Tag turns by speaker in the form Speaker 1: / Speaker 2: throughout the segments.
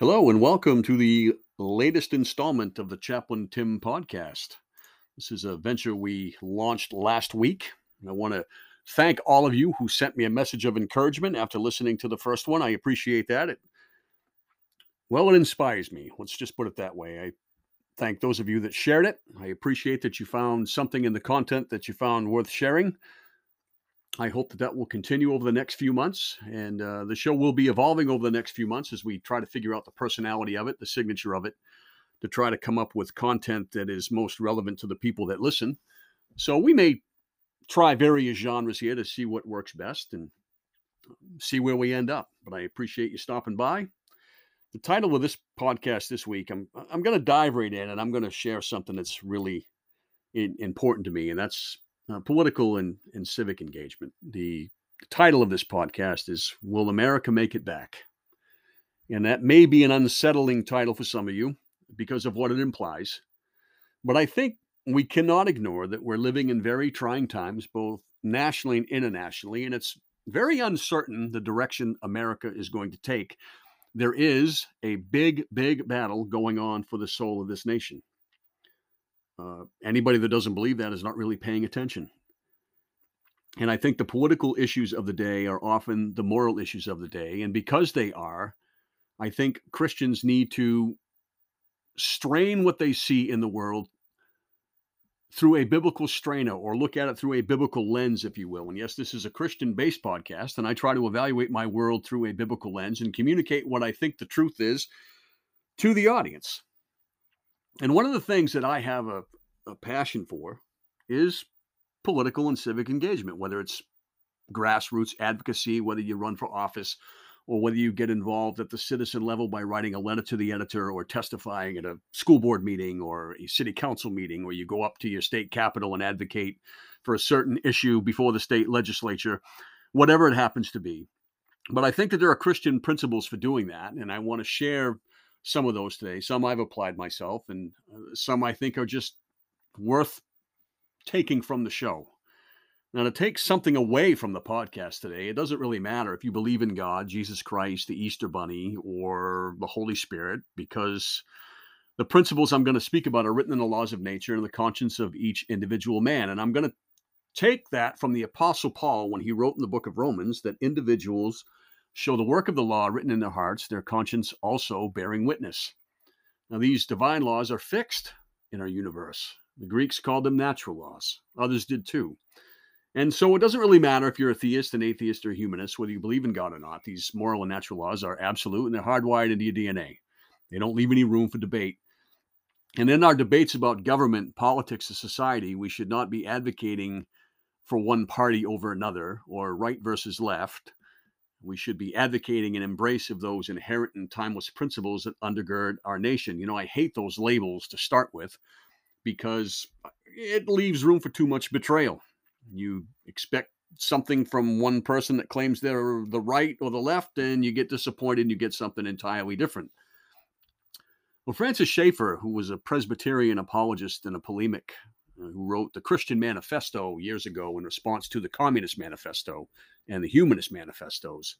Speaker 1: Hello, and welcome to the latest installment of the Chaplain Tim podcast. This is a venture we launched last week. And I want to thank all of you who sent me a message of encouragement after listening to the first one. I appreciate that. It, well, it inspires me. Let's just put it that way. I thank those of you that shared it. I appreciate that you found something in the content that you found worth sharing. I hope that that will continue over the next few months. And uh, the show will be evolving over the next few months as we try to figure out the personality of it, the signature of it, to try to come up with content that is most relevant to the people that listen. So we may try various genres here to see what works best and see where we end up. But I appreciate you stopping by. The title of this podcast this week, I'm I'm going to dive right in and I'm going to share something that's really in, important to me, and that's uh, political and, and civic engagement. The title of this podcast is Will America Make It Back? And that may be an unsettling title for some of you because of what it implies. But I think we cannot ignore that we're living in very trying times, both nationally and internationally, and it's very uncertain the direction America is going to take. There is a big, big battle going on for the soul of this nation. Uh, anybody that doesn't believe that is not really paying attention. And I think the political issues of the day are often the moral issues of the day. And because they are, I think Christians need to strain what they see in the world through a biblical strainer or look at it through a biblical lens, if you will. And yes, this is a Christian based podcast, and I try to evaluate my world through a biblical lens and communicate what I think the truth is to the audience. And one of the things that I have a, a passion for is political and civic engagement, whether it's grassroots advocacy, whether you run for office, or whether you get involved at the citizen level by writing a letter to the editor or testifying at a school board meeting or a city council meeting, or you go up to your state capital and advocate for a certain issue before the state legislature, whatever it happens to be. But I think that there are Christian principles for doing that, and I want to share some of those today. Some I've applied myself, and uh, some I think are just worth taking from the show. Now, to take something away from the podcast today, it doesn't really matter if you believe in God, Jesus Christ, the Easter Bunny, or the Holy Spirit, because the principles I'm going to speak about are written in the laws of nature and the conscience of each individual man. And I'm going to take that from the Apostle Paul when he wrote in the book of Romans that individuals show the work of the law written in their hearts, their conscience also bearing witness. Now, these divine laws are fixed in our universe. The Greeks called them natural laws, others did too. And so it doesn't really matter if you're a theist, an atheist, or a humanist, whether you believe in God or not. These moral and natural laws are absolute and they're hardwired into your DNA. They don't leave any room for debate. And in our debates about government, politics, and society, we should not be advocating for one party over another or right versus left we should be advocating an embrace of those inherent and timeless principles that undergird our nation. You know, I hate those labels to start with because it leaves room for too much betrayal. You expect something from one person that claims they're the right or the left, and you get disappointed and you get something entirely different. Well, Francis Schaeffer, who was a Presbyterian apologist and a polemic, Uh, who wrote the Christian Manifesto years ago in response to the Communist Manifesto, and the Humanist Manifestos.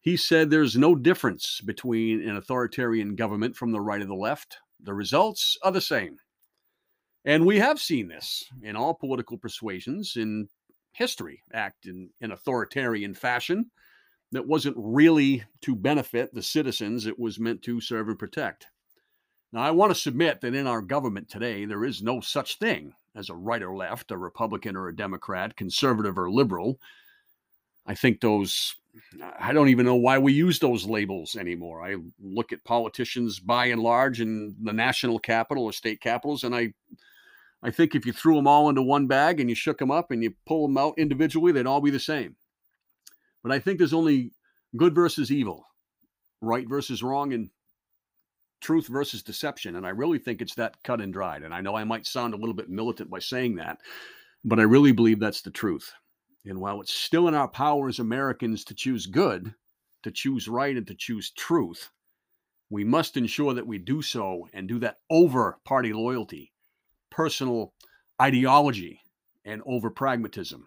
Speaker 1: He said there's no difference between an authoritarian government from the right or the left. The results are the same. And we have seen this in all political persuasions in history act in an authoritarian fashion that wasn't really to benefit the citizens it was meant to serve and protect. Now, I want to submit that in our government today, there is no such thing as a right or left, a Republican or a Democrat, conservative or liberal. I think those, I don't even know why we use those labels anymore. I look at politicians by and large in the national capital or state capitals, and I, I think if you threw them all into one bag and you shook them up and you pull them out individually, they'd all be the same. But I think there's only good versus evil, right versus wrong, and truth versus deception. And I really think it's that cut and dried. And I know I might sound a little bit militant by saying that, but I really believe that's the truth. And while it's still in our power as Americans to choose good, to choose right, and to choose truth, we must ensure that we do so and do that over party loyalty, personal ideology, and over pragmatism.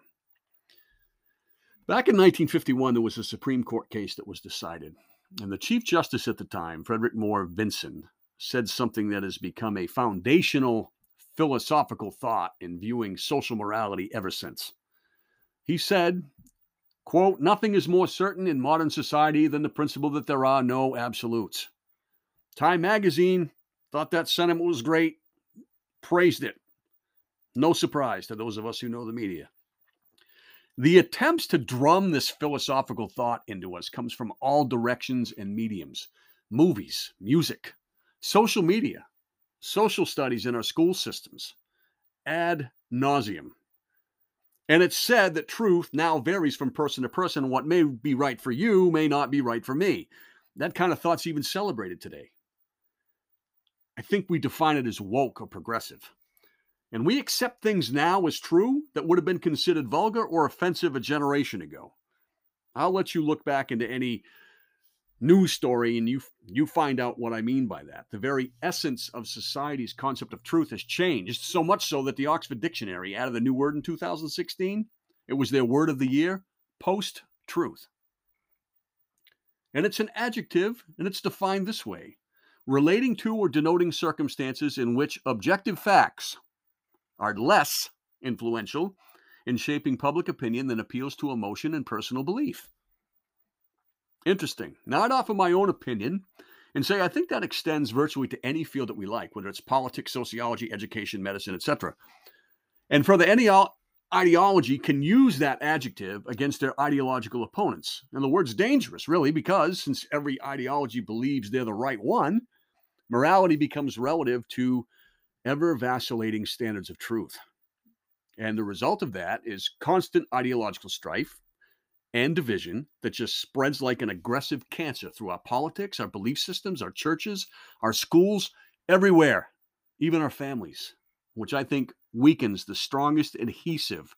Speaker 1: Back in 1951, there was a Supreme Court case that was decided. And the Chief Justice at the time, Frederick Moore Vinson, said something that has become a foundational philosophical thought in viewing social morality ever since. He said, quote, nothing is more certain in modern society than the principle that there are no absolutes. Time magazine thought that sentiment was great, praised it. No surprise to those of us who know the media. The attempts to drum this philosophical thought into us comes from all directions and mediums movies, music, social media, social studies in our school systems, ad nauseum. And it's said that truth now varies from person to person. What may be right for you may not be right for me. That kind of thought's even celebrated today. I think we define it as woke or progressive. And we accept things now as true that would have been considered vulgar or offensive a generation ago. I'll let you look back into any news story and you you find out what I mean by that. The very essence of society's concept of truth has changed so much so that the Oxford Dictionary added a new word in 2016. It was their word of the year, post-truth. And it's an adjective and it's defined this way: relating to or denoting circumstances in which objective facts are less influential in shaping public opinion than appeals to emotion and personal belief. Interesting. Now, I'd offer my own opinion and say I think that extends virtually to any field that we like, whether it's politics, sociology, education, medicine, etc. And further, any ideology can use that adjective against their ideological opponents. And the word's dangerous, really, because since every ideology believes they're the right one, morality becomes relative to ever vacillating standards of truth. And the result of that is constant ideological strife, and division that just spreads like an aggressive cancer through our politics, our belief systems, our churches, our schools, everywhere, even our families, which I think weakens the strongest adhesive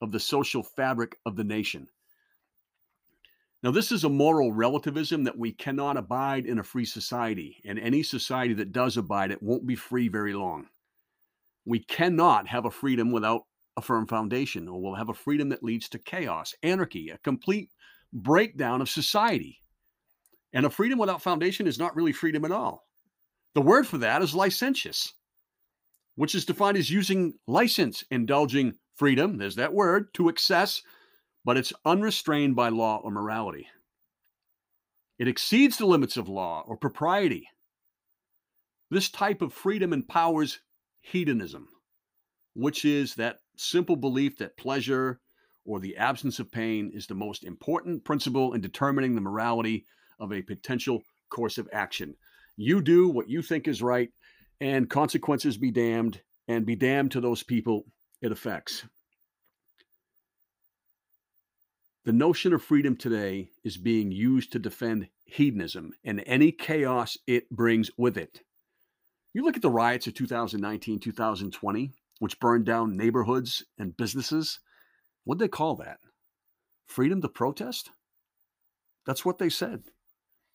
Speaker 1: of the social fabric of the nation. Now, this is a moral relativism that we cannot abide in a free society, and any society that does abide it won't be free very long. We cannot have a freedom without a firm foundation, or we'll have a freedom that leads to chaos, anarchy, a complete breakdown of society. And a freedom without foundation is not really freedom at all. The word for that is licentious, which is defined as using license, indulging freedom, there's that word, to excess, but it's unrestrained by law or morality. It exceeds the limits of law or propriety. This type of freedom empowers hedonism, which is that simple belief that pleasure or the absence of pain is the most important principle in determining the morality of a potential course of action. You do what you think is right, and consequences be damned, and be damned to those people it affects. The notion of freedom today is being used to defend hedonism and any chaos it brings with it. You look at the riots of 2019, 2020, which burned down neighborhoods and businesses. What'd they call that? Freedom to protest? That's what they said.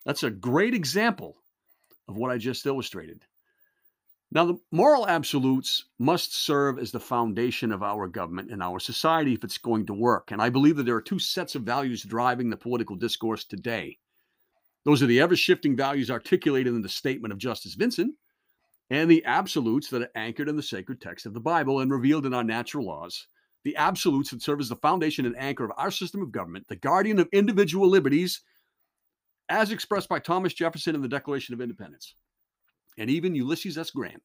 Speaker 1: That's a great example of what I just illustrated. Now, the moral absolutes must serve as the foundation of our government and our society if it's going to work. And I believe that there are two sets of values driving the political discourse today. Those are the ever shifting values articulated in the statement of Justice Vinson and the absolutes that are anchored in the sacred text of the Bible and revealed in our natural laws, the absolutes that serve as the foundation and anchor of our system of government, the guardian of individual liberties, as expressed by Thomas Jefferson in the Declaration of Independence, and even Ulysses S. Grant,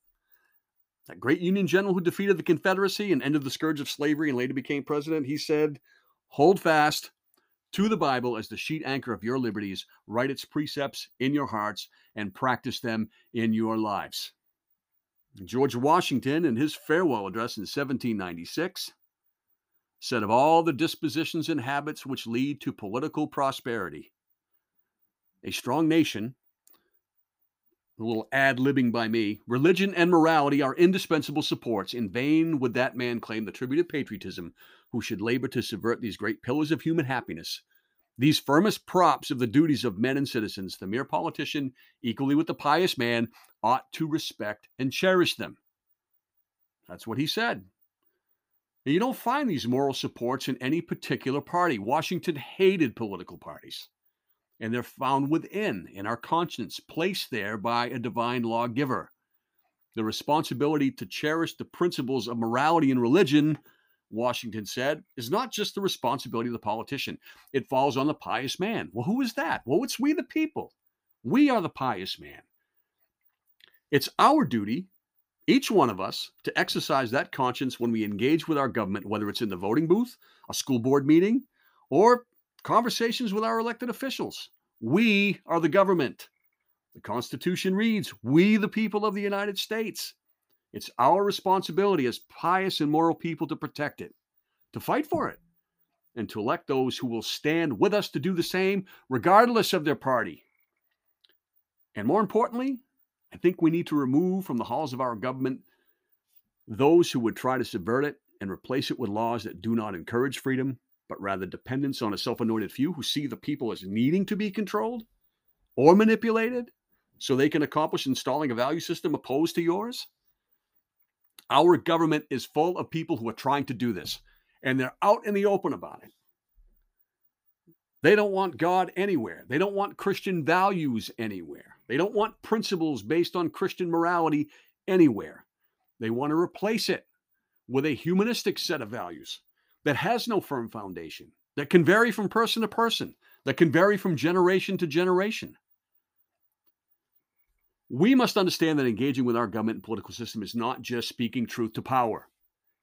Speaker 1: that great Union general who defeated the Confederacy and ended the scourge of slavery and later became president. He said, Hold fast to the Bible as the sheet anchor of your liberties, write its precepts in your hearts, and practice them in your lives. George Washington, in his farewell address in 1796, said of all the dispositions and habits which lead to political prosperity, a strong nation, a little ad libbing by me, religion and morality are indispensable supports. In vain would that man claim the tribute of patriotism who should labor to subvert these great pillars of human happiness these firmest props of the duties of men and citizens, the mere politician, equally with the pious man, ought to respect and cherish them. That's what he said. You don't find these moral supports in any particular party. Washington hated political parties. And they're found within, in our conscience, placed there by a divine lawgiver. The responsibility to cherish the principles of morality and religion, Washington said, is not just the responsibility of the politician. It falls on the pious man. Well, who is that? Well, it's we the people. We are the pious man. It's our duty, each one of us, to exercise that conscience when we engage with our government, whether it's in the voting booth, a school board meeting, or conversations with our elected officials. We are the government. The Constitution reads, We, the people of the United States. It's our responsibility as pious and moral people to protect it, to fight for it, and to elect those who will stand with us to do the same, regardless of their party. And more importantly, I think we need to remove from the halls of our government those who would try to subvert it and replace it with laws that do not encourage freedom, but rather dependence on a self anointed few who see the people as needing to be controlled or manipulated so they can accomplish installing a value system opposed to yours? Our government is full of people who are trying to do this, and they're out in the open about it. They don't want God anywhere. They don't want Christian values anywhere. They don't want principles based on Christian morality anywhere. They want to replace it with a humanistic set of values that has no firm foundation, that can vary from person to person, that can vary from generation to generation. We must understand that engaging with our government and political system is not just speaking truth to power.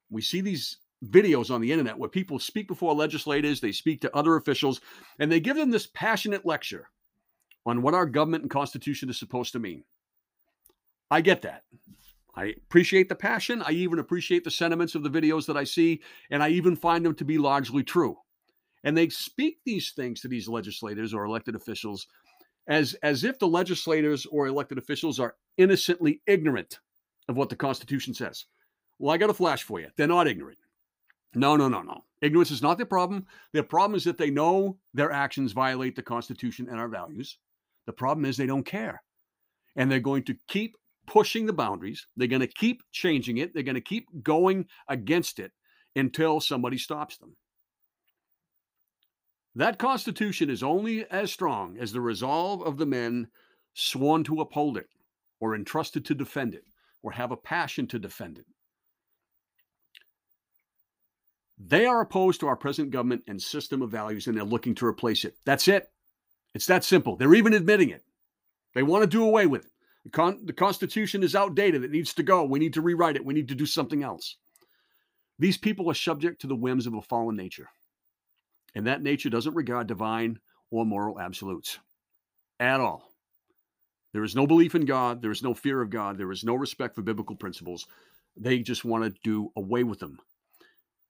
Speaker 1: We see these videos on the internet where people speak before legislators, they speak to other officials, and they give them this passionate lecture on what our government and constitution is supposed to mean. I get that. I appreciate the passion. I even appreciate the sentiments of the videos that I see, and I even find them to be largely true. And they speak these things to these legislators or elected officials as as if the legislators or elected officials are innocently ignorant of what the Constitution says. Well, I got a flash for you. They're not ignorant. No, no, no, no. Ignorance is not their problem. Their problem is that they know their actions violate the Constitution and our values. The problem is they don't care. And they're going to keep pushing the boundaries. They're going to keep changing it. They're going to keep going against it until somebody stops them. That Constitution is only as strong as the resolve of the men sworn to uphold it, or entrusted to defend it, or have a passion to defend it. They are opposed to our present government and system of values, and they're looking to replace it. That's it. It's that simple. They're even admitting it. They want to do away with it. The, con- the Constitution is outdated. It needs to go. We need to rewrite it. We need to do something else. These people are subject to the whims of a fallen nature. And that nature doesn't regard divine or moral absolutes at all. There is no belief in God. There is no fear of God. There is no respect for biblical principles. They just want to do away with them.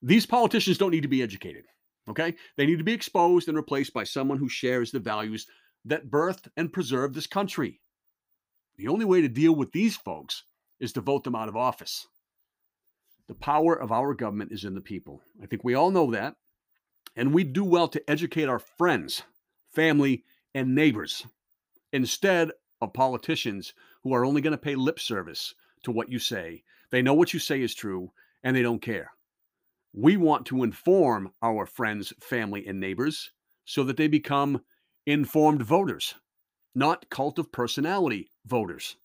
Speaker 1: These politicians don't need to be educated. Okay? They need to be exposed and replaced by someone who shares the values that birthed and preserved this country. The only way to deal with these folks is to vote them out of office. The power of our government is in the people. I think we all know that. And we do well to educate our friends, family, and neighbors instead of politicians who are only going to pay lip service to what you say. They know what you say is true and they don't care. We want to inform our friends, family, and neighbors so that they become informed voters, not cult of personality voters.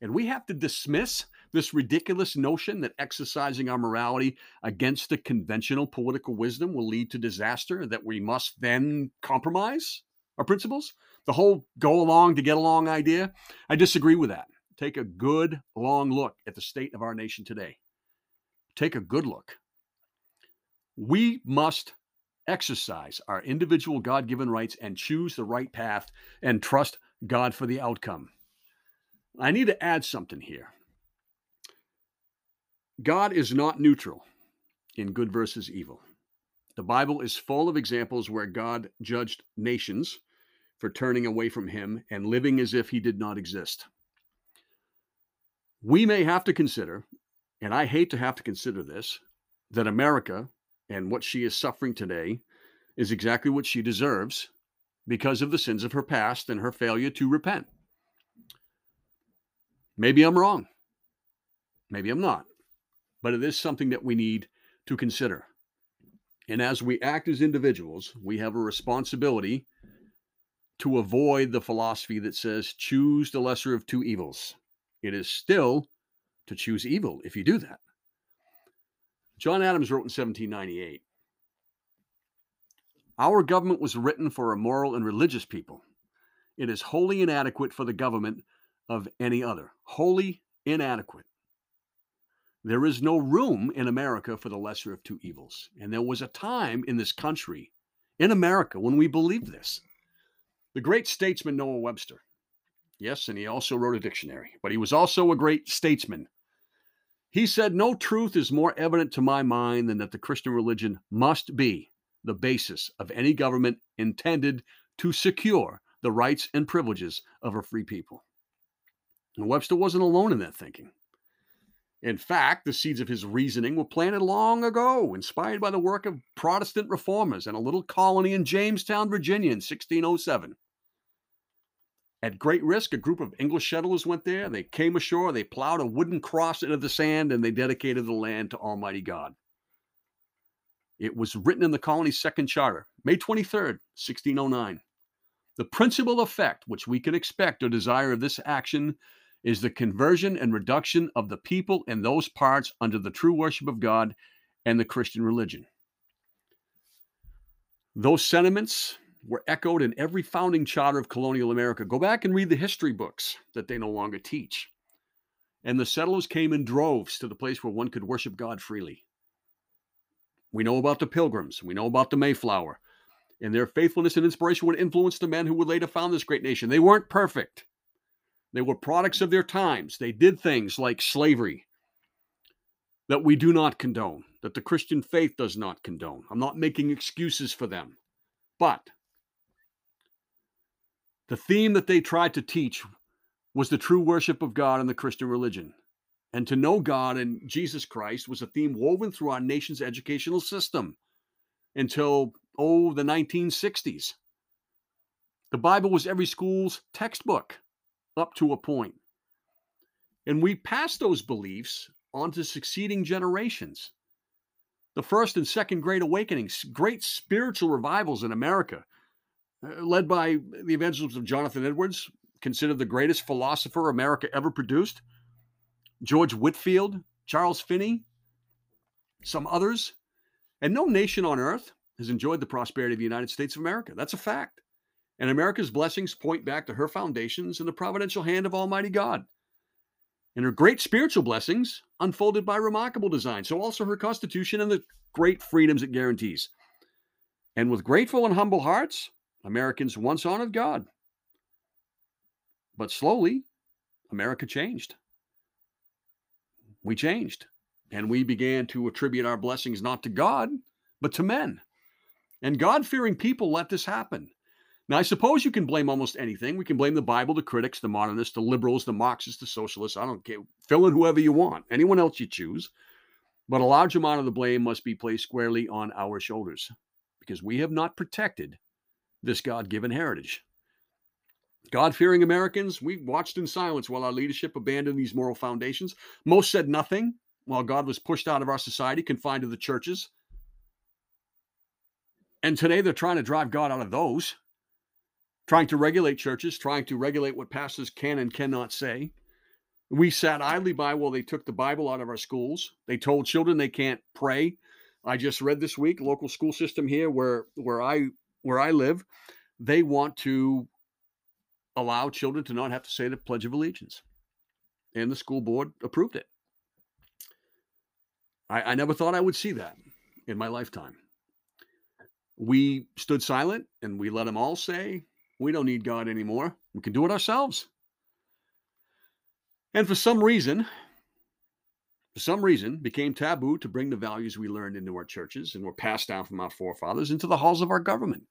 Speaker 1: And we have to dismiss this ridiculous notion that exercising our morality against the conventional political wisdom will lead to disaster, that we must then compromise our principles, the whole go along to get along idea. I disagree with that. Take a good long look at the state of our nation today. Take a good look. We must exercise our individual God given rights and choose the right path and trust God for the outcome. I need to add something here. God is not neutral in good versus evil. The Bible is full of examples where God judged nations for turning away from him and living as if he did not exist. We may have to consider, and I hate to have to consider this, that America and what she is suffering today is exactly what she deserves because of the sins of her past and her failure to repent. Maybe I'm wrong. Maybe I'm not but it is something that we need to consider. And as we act as individuals, we have a responsibility to avoid the philosophy that says choose the lesser of two evils. It is still to choose evil if you do that. John Adams wrote in 1798 Our government was written for a moral and religious people. It is wholly inadequate for the government of any other. Wholly inadequate. There is no room in America for the lesser of two evils. And there was a time in this country, in America, when we believed this. The great statesman Noah Webster, yes, and he also wrote a dictionary, but he was also a great statesman. He said, No truth is more evident to my mind than that the Christian religion must be the basis of any government intended to secure the rights and privileges of a free people. And Webster wasn't alone in that thinking. In fact, the seeds of his reasoning were planted long ago, inspired by the work of Protestant reformers in a little colony in Jamestown, Virginia in 1607. At great risk, a group of English settlers went there. They came ashore, they plowed a wooden cross into the sand, and they dedicated the land to Almighty God. It was written in the colony's second charter, May 23rd, 1609. The principal effect which we can expect or desire of this action is the conversion and reduction of the people in those parts under the true worship of God and the Christian religion. Those sentiments were echoed in every founding charter of colonial America. Go back and read the history books that they no longer teach. And the settlers came in droves to the place where one could worship God freely. We know about the pilgrims, we know about the Mayflower, and their faithfulness and inspiration would influence the men who would later found this great nation. They weren't perfect, they were products of their times. They did things like slavery that we do not condone, that the Christian faith does not condone. I'm not making excuses for them. But the theme that they tried to teach was the true worship of God and the Christian religion. And to know God and Jesus Christ was a theme woven through our nation's educational system until, oh, the 1960s. The Bible was every school's textbook up to a point. And we passed those beliefs on to succeeding generations. The first and second great awakenings, great spiritual revivals in America, Uh, led by the evangelism of Jonathan Edwards, considered the greatest philosopher America ever produced, George Whitefield, Charles Finney, some others. And no nation on earth has enjoyed the prosperity of the United States of America. That's a fact. And America's blessings point back to her foundations and the providential hand of Almighty God. And her great spiritual blessings unfolded by remarkable design. So also her Constitution and the great freedoms it guarantees. And with grateful and humble hearts, Americans once honored God. But slowly, America changed. We changed. And we began to attribute our blessings not to God, but to men. And God fearing people let this happen. Now, I suppose you can blame almost anything. We can blame the Bible, the critics, the modernists, the liberals, the Marxists, the socialists. I don't care. Fill in whoever you want, anyone else you choose. But a large amount of the blame must be placed squarely on our shoulders because we have not protected this God given heritage. God fearing Americans, we watched in silence while our leadership abandoned these moral foundations. Most said nothing while God was pushed out of our society, confined to the churches. And today they're trying to drive God out of those trying to regulate churches, trying to regulate what pastors can and cannot say. We sat idly by while they took the Bible out of our schools. They told children they can't pray. I just read this week, local school system here where where I where I live, they want to allow children to not have to say the Pledge of Allegiance. And the school board approved it. I, I never thought I would see that in my lifetime. We stood silent and we let them all say we don't need God anymore. We can do it ourselves. And for some reason, for some reason, became taboo to bring the values we learned into our churches and were passed down from our forefathers into the halls of our government.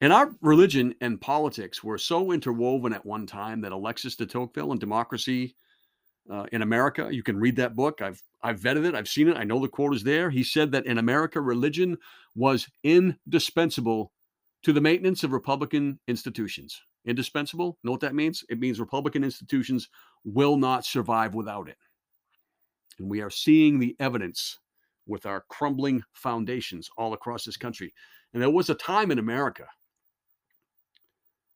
Speaker 1: And our religion and politics were so interwoven at one time that Alexis de Tocqueville and Democracy uh, in America, you can read that book. I've I've vetted it. I've seen it. I know the quote is there. He said that in America, religion was indispensable to the maintenance of Republican institutions. Indispensable? Know what that means? It means Republican institutions will not survive without it. And we are seeing the evidence with our crumbling foundations all across this country. And there was a time in America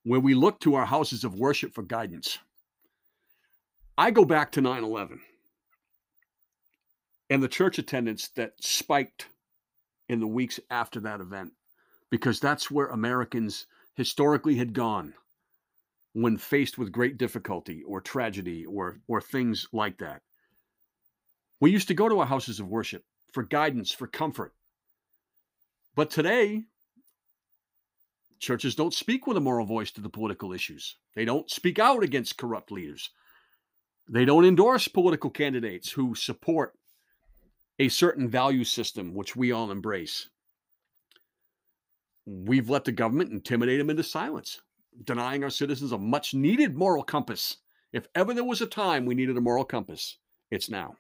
Speaker 1: where we looked to our houses of worship for guidance. I go back to 9 11 and the church attendance that spiked in the weeks after that event, because that's where Americans historically had gone when faced with great difficulty or tragedy or, or things like that. We used to go to our houses of worship for guidance, for comfort. But today, churches don't speak with a moral voice to the political issues. They don't speak out against corrupt leaders. They don't endorse political candidates who support a certain value system which we all embrace. We've let the government intimidate them into silence, denying our citizens a much needed moral compass. If ever there was a time we needed a moral compass, it's now.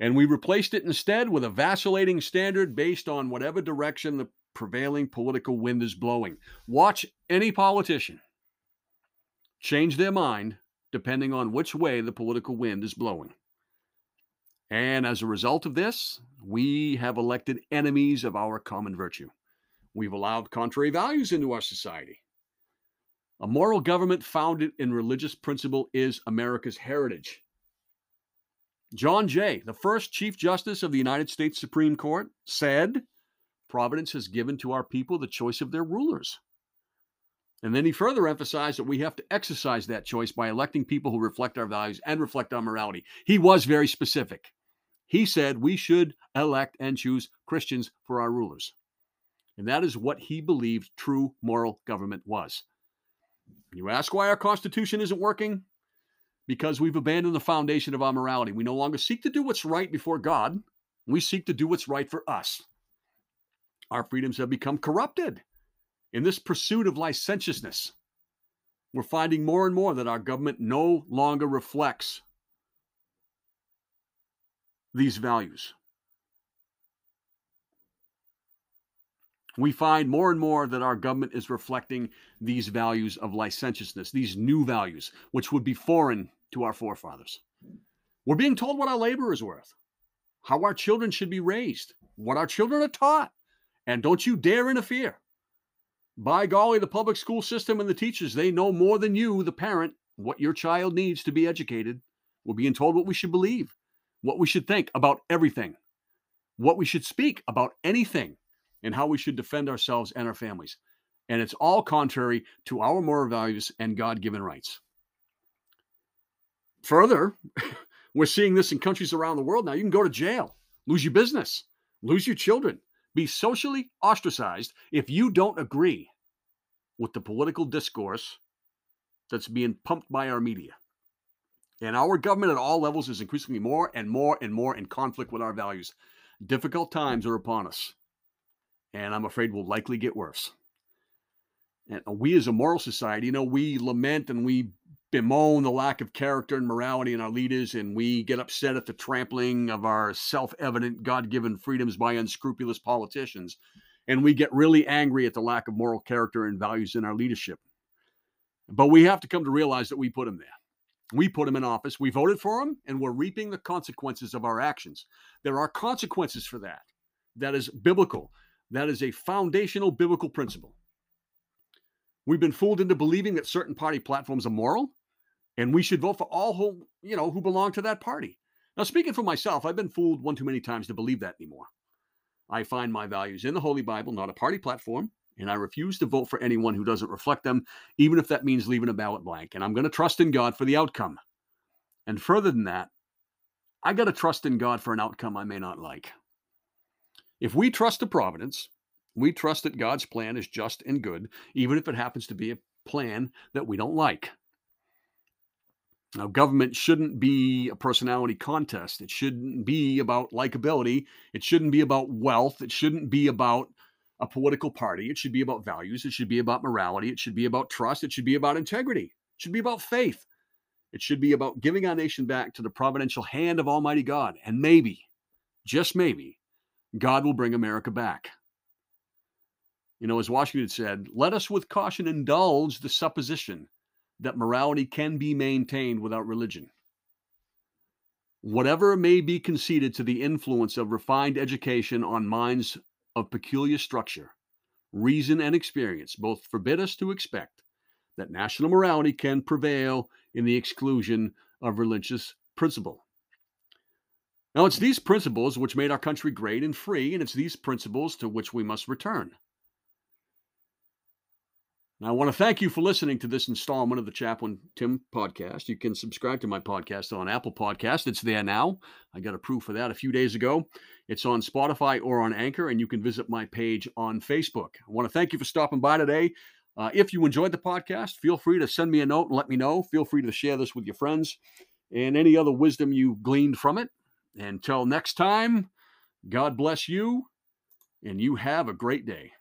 Speaker 1: And we replaced it instead with a vacillating standard based on whatever direction the prevailing political wind is blowing. Watch any politician change their mind depending on which way the political wind is blowing. And as a result of this, we have elected enemies of our common virtue. We've allowed contrary values into our society. A moral government founded in religious principle is America's heritage. John Jay, the first Chief Justice of the United States Supreme Court, said, Providence has given to our people the choice of their rulers. And then he further emphasized that we have to exercise that choice by electing people who reflect our values and reflect our morality. He was very specific. He said we should elect and choose Christians for our rulers. And that is what he believed true moral government was. You ask why our Constitution isn't working? Because we've abandoned the foundation of our morality. We no longer seek to do what's right before God, we seek to do what's right for us. Our freedoms have become corrupted in this pursuit of licentiousness. We're finding more and more that our government no longer reflects these values. We find more and more that our government is reflecting these values of licentiousness, these new values, which would be foreign to our forefathers. We're being told what our labor is worth, how our children should be raised, what our children are taught. And don't you dare interfere. By golly, the public school system and the teachers, they know more than you, the parent, what your child needs to be educated. We're being told what we should believe what we should think about everything, what we should speak about anything, and how we should defend ourselves and our families. And it's all contrary to our moral values and God given rights. Further, we're seeing this in countries around the world now. You can go to jail, lose your business, lose your children, be socially ostracized if you don't agree with the political discourse that's being pumped by our media. And our government at all levels is increasingly more and more and more in conflict with our values. Difficult times are upon us. And I'm afraid will likely get worse. And we as a moral society, you know, we lament and we bemoan the lack of character and morality in our leaders, and we get upset at the trampling of our self evident God given freedoms by unscrupulous politicians. And we get really angry at the lack of moral character and values in our leadership. But we have to come to realize that we put them there. We put them in office. We voted for them, and we're reaping the consequences of our actions. There are consequences for that. That is biblical. That is a foundational biblical principle. We've been fooled into believing that certain party platforms are moral, and we should vote for all who you know who belong to that party. Now, speaking for myself, I've been fooled one too many times to believe that anymore. I find my values in the Holy Bible, not a party platform and I refuse to vote for anyone who doesn't reflect them, even if that means leaving a ballot blank. And I'm going to trust in God for the outcome. And further than that, I got to trust in God for an outcome I may not like. If we trust to providence, we trust that God's plan is just and good, even if it happens to be a plan that we don't like. Now, government shouldn't be a personality contest. It shouldn't be about likability. It shouldn't be about wealth. It shouldn't be about a political party. It should be about values. It should be about morality. It should be about trust. It should be about integrity. It should be about faith. It should be about giving our nation back to the providential hand of Almighty God. And maybe, just maybe, God will bring America back. You know, as Washington said, let us with caution indulge the supposition that morality can be maintained without religion. Whatever may be conceded to the influence of refined education on minds of peculiar structure, reason, and experience both forbid us to expect that national morality can prevail in the exclusion of religious principle. Now, it's these principles which made our country great and free, and it's these principles to which we must return. Now, I want to thank you for listening to this installment of the Chaplain Tim podcast. You can subscribe to my podcast on Apple Podcast. It's there now. I got approved for that a few days ago. It's on Spotify or on Anchor, and you can visit my page on Facebook. I want to thank you for stopping by today. Uh, if you enjoyed the podcast, feel free to send me a note and let me know. Feel free to share this with your friends and any other wisdom you gleaned from it. Until next time, God bless you, and you have a great day.